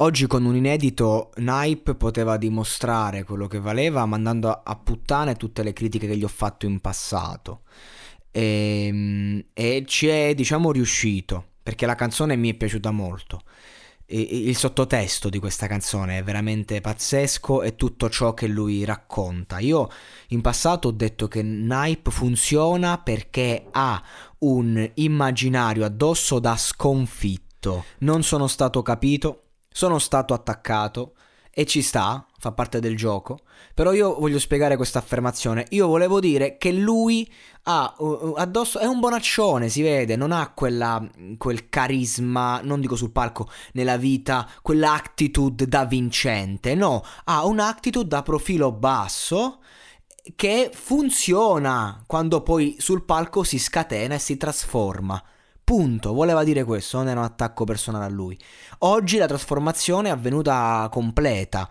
Oggi con un inedito Nipe poteva dimostrare quello che valeva mandando a puttane tutte le critiche che gli ho fatto in passato. E, e ci è, diciamo, riuscito, perché la canzone mi è piaciuta molto il sottotesto di questa canzone è veramente pazzesco e tutto ciò che lui racconta. Io in passato ho detto che Nipe funziona perché ha un immaginario addosso da sconfitto. Non sono stato capito, sono stato attaccato e ci sta, fa parte del gioco. Però io voglio spiegare questa affermazione. Io volevo dire che lui ha uh, addosso, è un bonaccione, si vede, non ha quella, quel carisma, non dico sul palco, nella vita, quell'attitude da vincente. No, ha un'attitude da profilo basso che funziona quando poi sul palco si scatena e si trasforma. Punto, voleva dire questo, non era un attacco personale a lui. Oggi la trasformazione è avvenuta completa.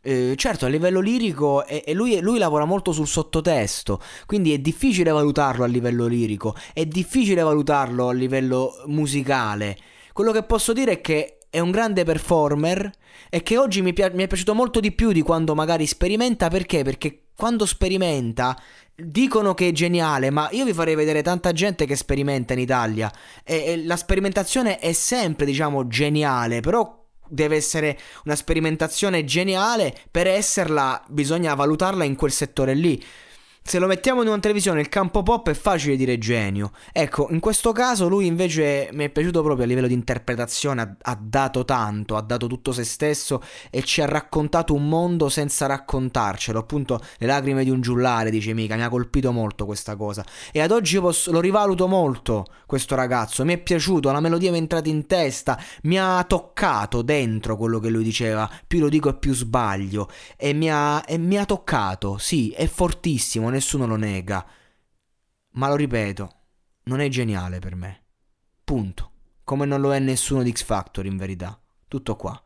Eh, certo, a livello lirico, e, e lui, lui, lavora molto sul sottotesto, quindi è difficile valutarlo a livello lirico, è difficile valutarlo a livello musicale. Quello che posso dire è che è un grande performer e che oggi mi, pi- mi è piaciuto molto di più di quando magari sperimenta, perché? Perché quando sperimenta dicono che è geniale, ma io vi farei vedere tanta gente che sperimenta in Italia e, e la sperimentazione è sempre, diciamo, geniale, però deve essere una sperimentazione geniale, per esserla bisogna valutarla in quel settore lì. Se lo mettiamo in una televisione, il campo pop è facile dire genio. Ecco, in questo caso lui invece mi è piaciuto proprio a livello di interpretazione, ha, ha, dato tanto, ha dato tutto se stesso e ci ha raccontato un mondo senza raccontarcelo. Appunto, le lacrime di un giullare, dice Mica, mi ha colpito molto questa cosa. E ad oggi posso, lo rivaluto molto, questo ragazzo. Mi è piaciuto, la melodia mi è entrata in testa, mi ha toccato dentro quello che lui diceva. Più lo dico e più sbaglio. E mi ha, e mi ha toccato, sì, è fortissimo nessuno lo nega. Ma lo ripeto, non è geniale per me. Punto. Come non lo è nessuno di X Factor in verità. Tutto qua.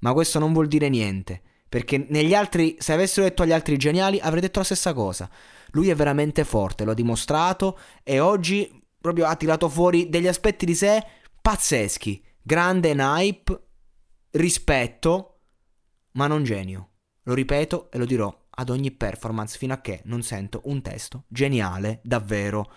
Ma questo non vuol dire niente. Perché negli altri, se avessero detto agli altri geniali, avrei detto la stessa cosa. Lui è veramente forte, lo ha dimostrato e oggi proprio ha tirato fuori degli aspetti di sé pazzeschi. Grande hype, rispetto, ma non genio. Lo ripeto e lo dirò ad ogni performance fino a che non sento un testo geniale davvero